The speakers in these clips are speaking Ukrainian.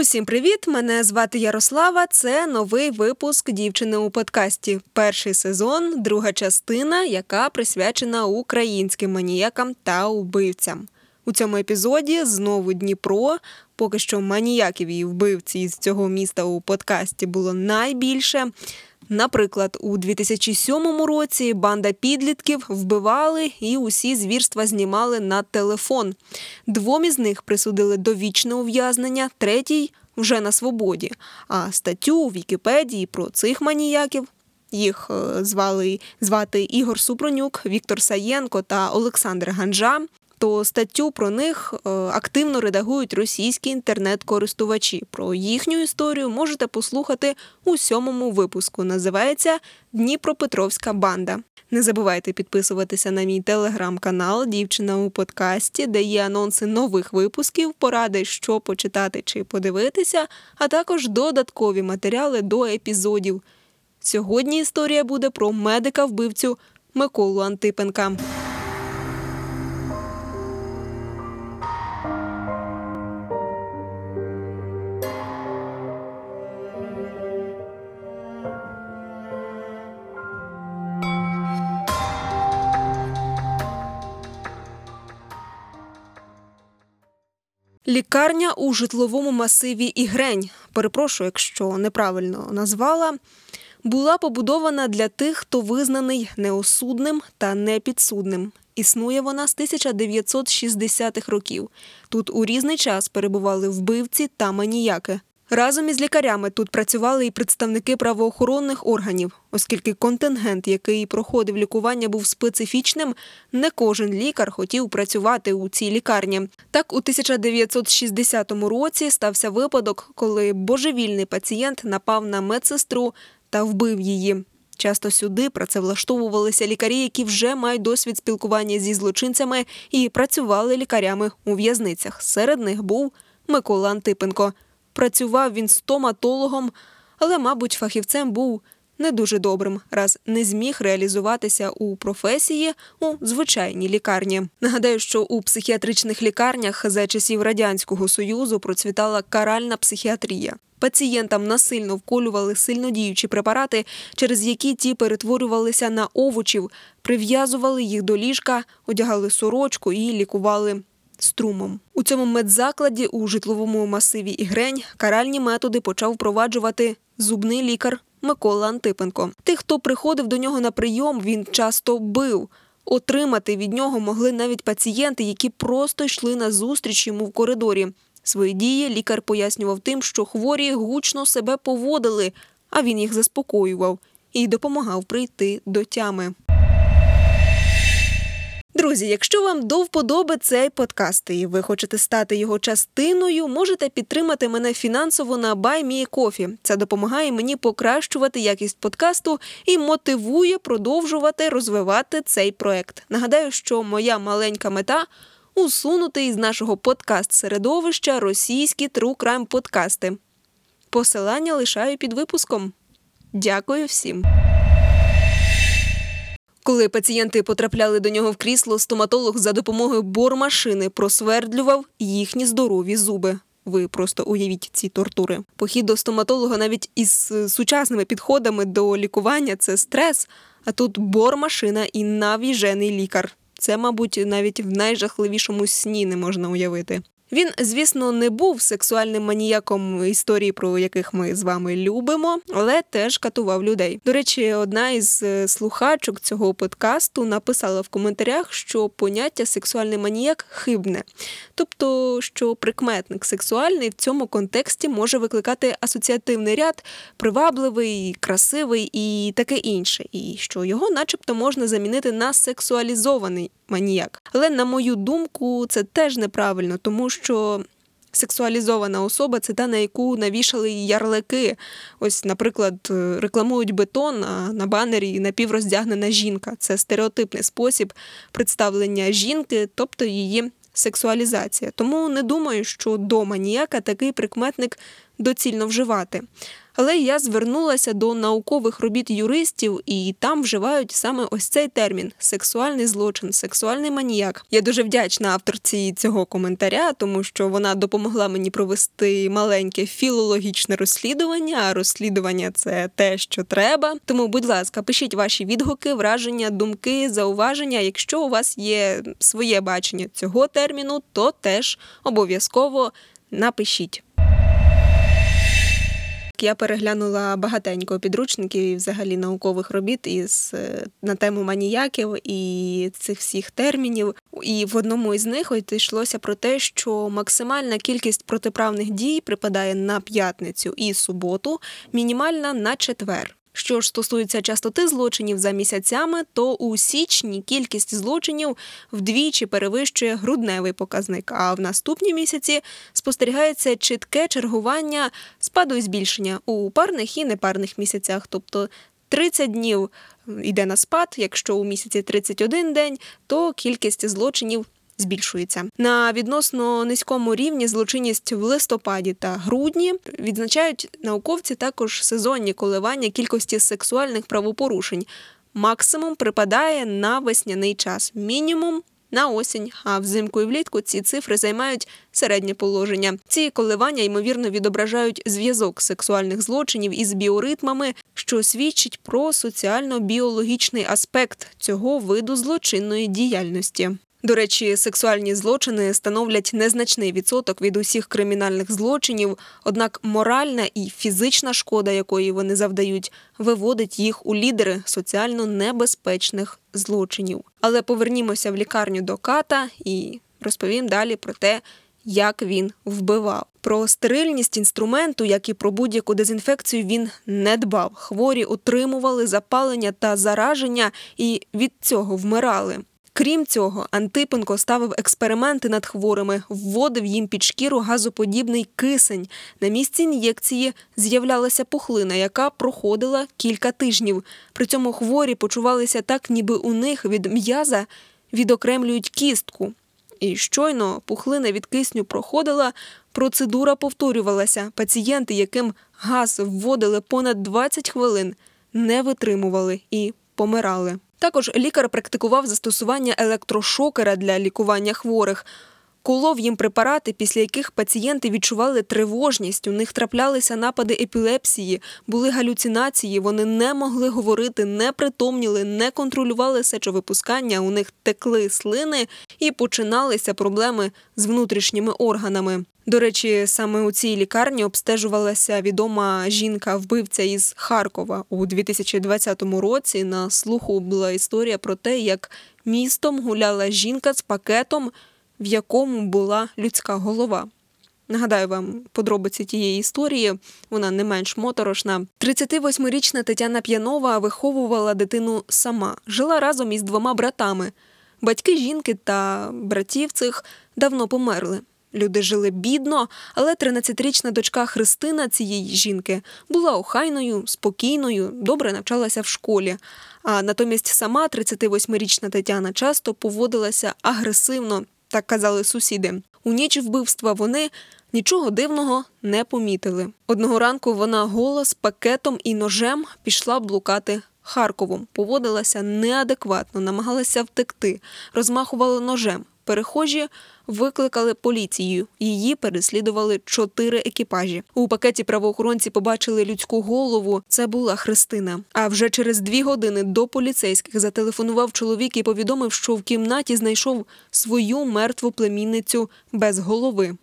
Усім привіт! Мене звати Ярослава. Це новий випуск дівчини у подкасті. Перший сезон, друга частина, яка присвячена українським маніякам та убивцям. У цьому епізоді знову Дніпро. Поки що маніяків і вбивці з цього міста у подкасті було найбільше. Наприклад, у 2007 році банда підлітків вбивали і усі звірства знімали на телефон. Двом із них присудили довічне ув'язнення, третій вже на свободі. А статтю у Вікіпедії про цих маніяків. Їх е, звали звати Ігор Супронюк, Віктор Саєнко та Олександр Ганжа то статтю про них е, активно редагують російські інтернет-користувачі. Про їхню історію можете послухати у сьомому випуску. Називається Дніпропетровська банда. Не забувайте підписуватися на мій телеграм-канал Дівчина у подкасті, де є анонси нових випусків, поради, що почитати чи подивитися, а також додаткові матеріали до епізодів. Сьогодні історія буде про медика-вбивцю Миколу Антипенка. Лікарня у житловому масиві Ігрень, перепрошую, якщо неправильно назвала, була побудована для тих, хто визнаний неосудним та непідсудним. Існує вона з 1960-х років. Тут у різний час перебували вбивці та маніяки. Разом із лікарями тут працювали і представники правоохоронних органів, оскільки контингент, який проходив лікування, був специфічним, не кожен лікар хотів працювати у цій лікарні. Так, у 1960 році стався випадок, коли божевільний пацієнт напав на медсестру та вбив її. Часто сюди працевлаштовувалися лікарі, які вже мають досвід спілкування зі злочинцями і працювали лікарями у в'язницях. Серед них був Микола Антипенко. Працював він стоматологом, але, мабуть, фахівцем був не дуже добрим, раз не зміг реалізуватися у професії у звичайній лікарні. Нагадаю, що у психіатричних лікарнях за часів радянського союзу процвітала каральна психіатрія. Пацієнтам насильно вколювали сильнодіючі препарати, через які ті перетворювалися на овочів, прив'язували їх до ліжка, одягали сорочку і лікували струмом. У цьому медзакладі у житловому масиві Ігрень каральні методи почав впроваджувати зубний лікар Микола Антипенко. Тих, хто приходив до нього на прийом, він часто бив. Отримати від нього могли навіть пацієнти, які просто йшли на зустріч йому в коридорі. Свої дії лікар пояснював тим, що хворі гучно себе поводили, а він їх заспокоював і допомагав прийти до тями. Друзі, якщо вам до вподоби цей подкаст і ви хочете стати його частиною, можете підтримати мене фінансово на BuyMeCoffee. Це допомагає мені покращувати якість подкасту і мотивує продовжувати розвивати цей проект. Нагадаю, що моя маленька мета усунути із нашого подкаст-середовища російські true crime подкасти. Посилання лишаю під випуском. Дякую всім. Коли пацієнти потрапляли до нього в крісло, стоматолог за допомогою бормашини просвердлював їхні здорові зуби. Ви просто уявіть ці тортури. Похід до стоматолога навіть із е, сучасними підходами до лікування це стрес. А тут бормашина і навіжений лікар. Це, мабуть, навіть в найжахливішому сні не можна уявити. Він, звісно, не був сексуальним маніяком історії, про яких ми з вами любимо, але теж катував людей. До речі, одна із е, слухачок цього подкасту написала в коментарях, що поняття сексуальний маніяк хибне, тобто, що прикметник сексуальний в цьому контексті може викликати асоціативний ряд, привабливий, красивий і таке інше, і що його, начебто, можна замінити на сексуалізований маніяк. Але на мою думку, це теж неправильно, тому що. Сексуалізована особа це та, на яку навішали ярлики. Ось, наприклад, рекламують бетон, а на банері напівроздягнена жінка. Це стереотипний спосіб представлення жінки, тобто її сексуалізація. Тому не думаю, що до маніяка такий прикметник доцільно вживати. Але я звернулася до наукових робіт юристів, і там вживають саме ось цей термін сексуальний злочин, сексуальний маніяк. Я дуже вдячна авторці цього коментаря, тому що вона допомогла мені провести маленьке філологічне розслідування. А розслідування це те, що треба. Тому, будь ласка, пишіть ваші відгуки, враження, думки, зауваження. Якщо у вас є своє бачення цього терміну, то теж обов'язково напишіть. Я переглянула багатенько підручників і взагалі наукових робіт із е, на тему маніяків і цих всіх термінів. І в одному із них йшлося про те, що максимальна кількість протиправних дій припадає на п'ятницю і суботу, мінімальна на четвер. Що ж стосується частоти злочинів за місяцями, то у січні кількість злочинів вдвічі перевищує грудневий показник. А в наступні місяці спостерігається чітке чергування спаду і збільшення у парних і непарних місяцях, тобто 30 днів йде на спад. Якщо у місяці 31 день, то кількість злочинів збільшується. На відносно низькому рівні злочинність в листопаді та грудні відзначають науковці також сезонні коливання кількості сексуальних правопорушень. Максимум припадає на весняний час, мінімум. На осінь, а взимку і влітку ці цифри займають середнє положення. Ці коливання ймовірно відображають зв'язок сексуальних злочинів із біоритмами, що свідчить про соціально-біологічний аспект цього виду злочинної діяльності. До речі, сексуальні злочини становлять незначний відсоток від усіх кримінальних злочинів, однак моральна і фізична шкода, якої вони завдають, виводить їх у лідери соціально небезпечних злочинів. Але повернімося в лікарню до ката і розповім далі про те, як він вбивав. Про стерильність інструменту, як і про будь-яку дезінфекцію, він не дбав. Хворі отримували запалення та зараження і від цього вмирали. Крім цього, Антипенко ставив експерименти над хворими, вводив їм під шкіру газоподібний кисень. На місці ін'єкції з'являлася пухлина, яка проходила кілька тижнів. При цьому хворі почувалися так, ніби у них від м'яза відокремлюють кістку. І щойно пухлина від кисню проходила, процедура повторювалася. Пацієнти, яким газ вводили понад 20 хвилин, не витримували і помирали. Також лікар практикував застосування електрошокера для лікування хворих. Колов їм препарати, після яких пацієнти відчували тривожність. У них траплялися напади епілепсії, були галюцинації. Вони не могли говорити, не притомніли, не контролювали сечовипускання. У них текли слини і починалися проблеми з внутрішніми органами. До речі, саме у цій лікарні обстежувалася відома жінка-вбивця із Харкова у 2020 році. На слуху була історія про те, як містом гуляла жінка з пакетом в якому була людська голова. Нагадаю вам подробиці тієї історії, вона не менш моторошна. 38-річна Тетяна П'янова виховувала дитину сама, жила разом із двома братами. Батьки жінки та братів цих давно померли. Люди жили бідно, але 13-річна дочка Христина цієї жінки була охайною, спокійною, добре навчалася в школі. А натомість сама 38-річна Тетяна часто поводилася агресивно так казали сусіди. У ніч вбивства вони нічого дивного не помітили. Одного ранку вона гола з пакетом і ножем пішла блукати Харковом, поводилася неадекватно, намагалася втекти, розмахувала ножем. Перехожі викликали поліцію. Її переслідували чотири екіпажі. У пакеті правоохоронці побачили людську голову. Це була Христина. А вже через дві години до поліцейських зателефонував чоловік і повідомив, що в кімнаті знайшов свою мертву племінницю без голови.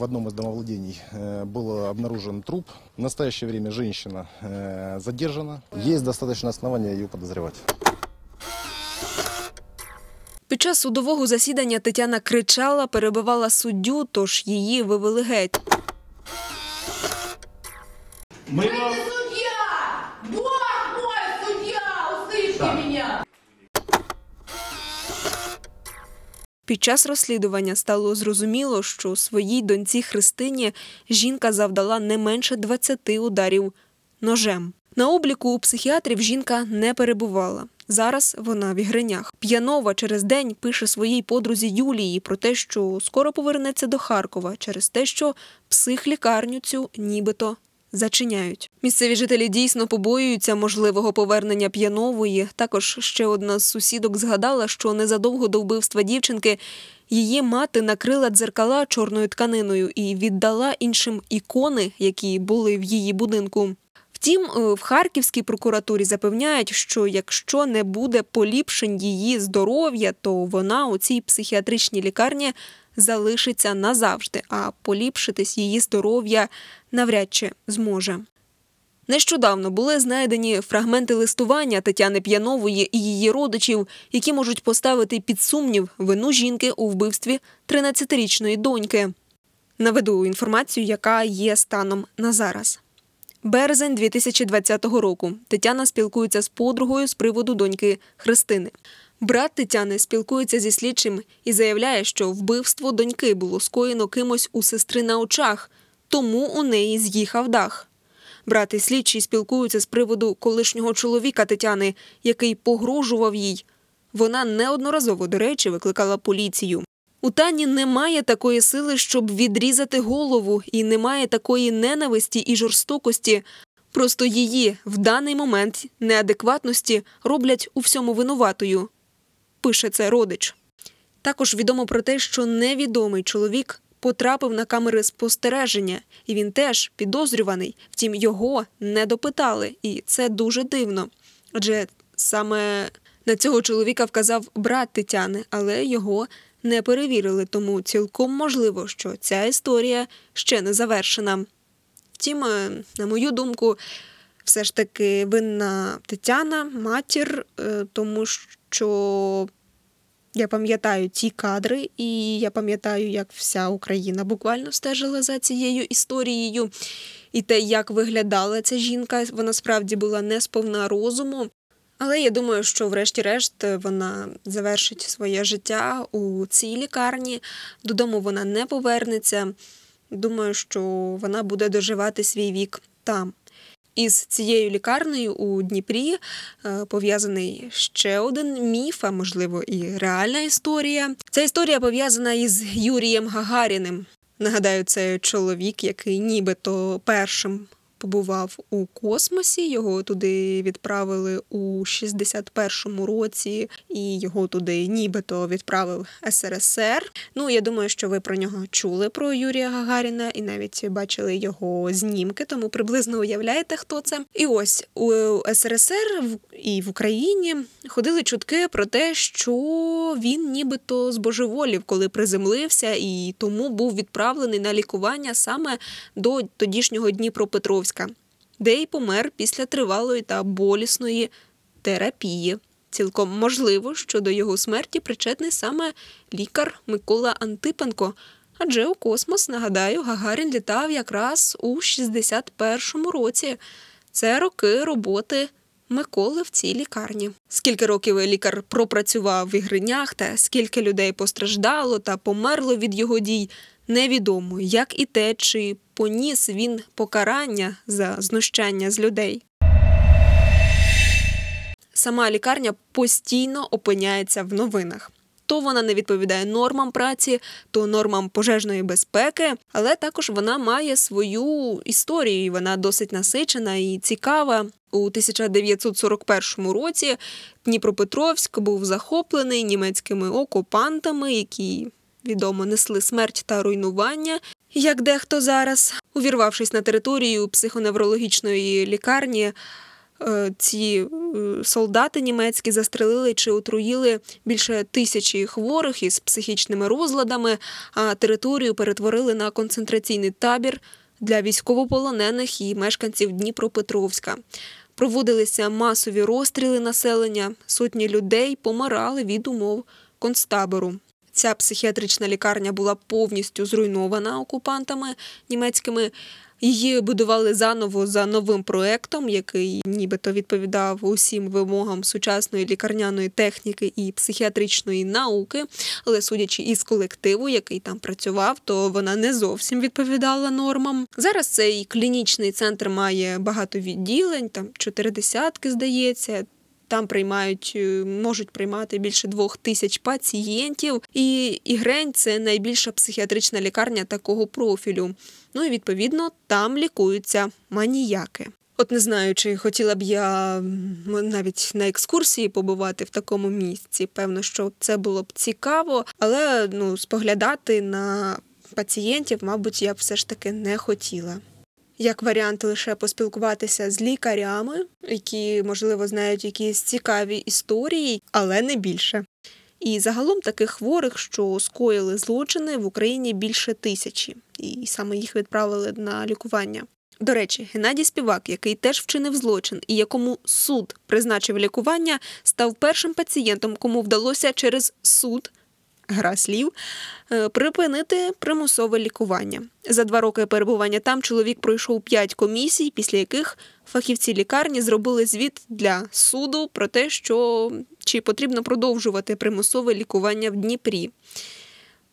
В одном из домовладений э, был обнаружен труп. В настоящее время женщина э, задержана. Есть достаточно основания ее подозревать. Під час судового засідання Тетяна кричала, перебивала суддю, тож її вивели геть. Мы Вы вам... не судья! Бог мой судья! Услышьте меня! Під час розслідування стало зрозуміло, що своїй доньці Христині жінка завдала не менше 20 ударів ножем. На обліку у психіатрів жінка не перебувала. Зараз вона в Ігринях. П'янова через день пише своїй подрузі Юлії про те, що скоро повернеться до Харкова через те, що психлікарню цю нібито зачиняють. Місцеві жителі дійсно побоюються можливого повернення п'янової. Також ще одна з сусідок згадала, що незадовго до вбивства дівчинки її мати накрила дзеркала чорною тканиною і віддала іншим ікони, які були в її будинку. Втім, е, в Харківській прокуратурі запевняють, що якщо не буде поліпшень її здоров'я, то вона у цій психіатричній лікарні залишиться назавжди, а поліпшитись її здоров'я навряд чи зможе. Нещодавно були знайдені фрагменти листування Тетяни П'янової і її родичів, які можуть поставити під сумнів вину жінки у вбивстві 13-річної доньки. Наведу інформацію, яка є станом на зараз. Березень 2020 року Тетяна спілкується з подругою з приводу доньки Христини. Брат Тетяни спілкується зі слідчим і заявляє, що вбивство доньки було скоєно кимось у сестри на очах, тому у неї з'їхав дах. Брат і слідчий спілкуються з приводу колишнього чоловіка Тетяни, який погрожував їй. Вона неодноразово, до речі, викликала поліцію. У Тані немає такої сили, щоб відрізати голову, і немає такої ненависті і жорстокості. Просто її в даний момент неадекватності роблять у всьому винуватою. Пише це родич. Також відомо про те, що невідомий чоловік потрапив на камери спостереження, і він теж підозрюваний. Втім, його не допитали, і це дуже дивно. Адже саме на цього чоловіка вказав брат Тетяни, але його не перевірили, тому цілком можливо, що ця історія ще не завершена. Втім, е, на мою думку, все ж таки винна Тетяна, матір, е, тому що я пам'ятаю ті кадри, і я пам'ятаю, як вся Україна буквально стежила за цією історією. І те, як виглядала ця жінка, вона справді була не сповна розуму. Але я думаю, що врешті-решт вона завершить своє життя у цій лікарні. Додому вона не повернеться. Думаю, що вона буде доживати свій вік там. Із цією лікарнею у Дніпрі е, пов'язаний ще один міф, а можливо, і реальна історія. Ця історія пов'язана із Юрієм Гагаріним. Нагадаю, це чоловік, який нібито першим побував у космосі. Його туди відправили у 61-му році, і його туди нібито відправив СРСР. Ну я думаю, що ви про нього чули про Юрія Гагаріна і навіть бачили його знімки, тому приблизно уявляєте, хто це. І ось у СРСР і в Україні ходили чутки про те, що він нібито збожеволів, коли приземлився, і тому був відправлений на лікування саме до тодішнього Дніпропетровська, де й помер після тривалої та болісної терапії. Цілком можливо, що до його смерті причетний саме лікар Микола Антипенко. Адже у космос, нагадаю, Гагарін літав якраз у 61-му році. Це роки роботи Миколи в цій лікарні. Скільки років лікар пропрацював в ігринях та скільки людей постраждало та померло від його дій, невідомо, як і те, чи поніс він покарання за знущання з людей. Сама лікарня постійно опиняється в новинах. То вона не відповідає нормам праці, то нормам пожежної безпеки, але також вона має свою історію. і Вона досить насичена і цікава. У 1941 році Дніпропетровськ був захоплений німецькими окупантами, які відомо несли смерть та руйнування. Як дехто зараз, увірвавшись на територію психоневрологічної лікарні, е, ці е, солдати німецькі застрелили чи отруїли більше тисячі хворих із психічними розладами, а територію перетворили на концентраційний табір для військовополонених і мешканців Дніпропетровська. Проводилися масові розстріли населення, сотні людей помирали від умов концтабору. Ця психіатрична лікарня була повністю зруйнована окупантами німецькими. Її будували заново за новим проектом, який нібито відповідав усім вимогам сучасної лікарняної техніки і психіатричної науки. Але судячи із колективу, який там працював, то вона не зовсім відповідала нормам. Зараз цей клінічний центр має багато відділень, там чотири десятки, здається. Там приймають, е, можуть приймати більше двох тисяч пацієнтів, і Ігрень це найбільша психіатрична лікарня такого профілю. Ну і відповідно там лікуються маніяки. От не знаю, чи хотіла б я навіть на екскурсії побувати в такому місці. Певно, що це було б цікаво, але ну, споглядати на пацієнтів, мабуть, я б все ж таки не хотіла. Як варіант лише поспілкуватися з лікарями, які, можливо, знають якісь цікаві історії, але не більше. І загалом таких хворих, що скоїли злочини в Україні більше тисячі, і саме їх відправили на лікування. До речі, Геннадій Співак, який теж вчинив злочин і якому суд призначив лікування, став першим пацієнтом, кому вдалося через суд. Гра слів е, припинити примусове лікування. За два роки перебування там чоловік пройшов п'ять комісій, після яких фахівці лікарні зробили звіт для суду про те, що чи потрібно продовжувати примусове лікування в Дніпрі.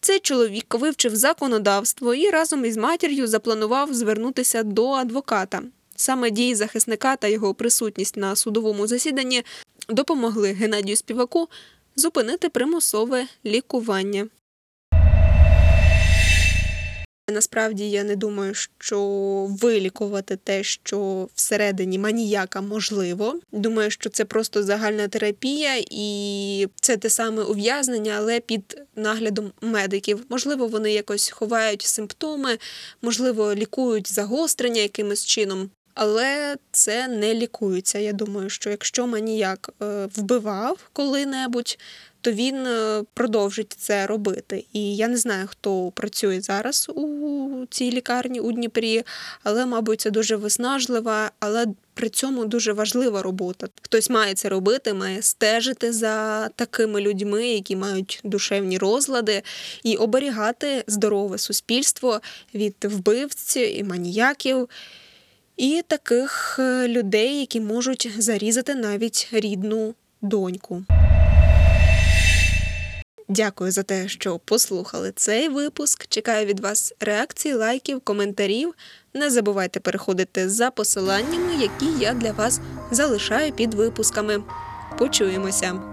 Цей чоловік вивчив законодавство і разом із матір'ю запланував звернутися до адвоката. Саме дії захисника та його присутність на судовому засіданні допомогли Геннадію Співаку зупинити примусове лікування. Насправді я не думаю, що вилікувати те, що всередині маніяка можливо. Думаю, що це просто загальна терапія, і це те саме ув'язнення, але під наглядом медиків. Можливо, вони якось ховають симптоми, можливо, лікують загострення якимось чином. Але це не лікується. Я думаю, що якщо маніяк е, вбивав коли-небудь, то він е, продовжить це робити. І я не знаю, хто працює зараз у цій лікарні у Дніпрі, але, мабуть, це дуже виснажлива, але при цьому дуже важлива робота. Хтось має це робити, має стежити за такими людьми, які мають душевні розлади, і оберігати здорове суспільство від вбивць і маніяків. І таких е, людей, які можуть зарізати навіть рідну доньку. Дякую за те, що послухали цей випуск. Чекаю від вас реакцій, лайків, коментарів. Не забувайте переходити за посиланнями, які я для вас залишаю під випусками. Почуємося!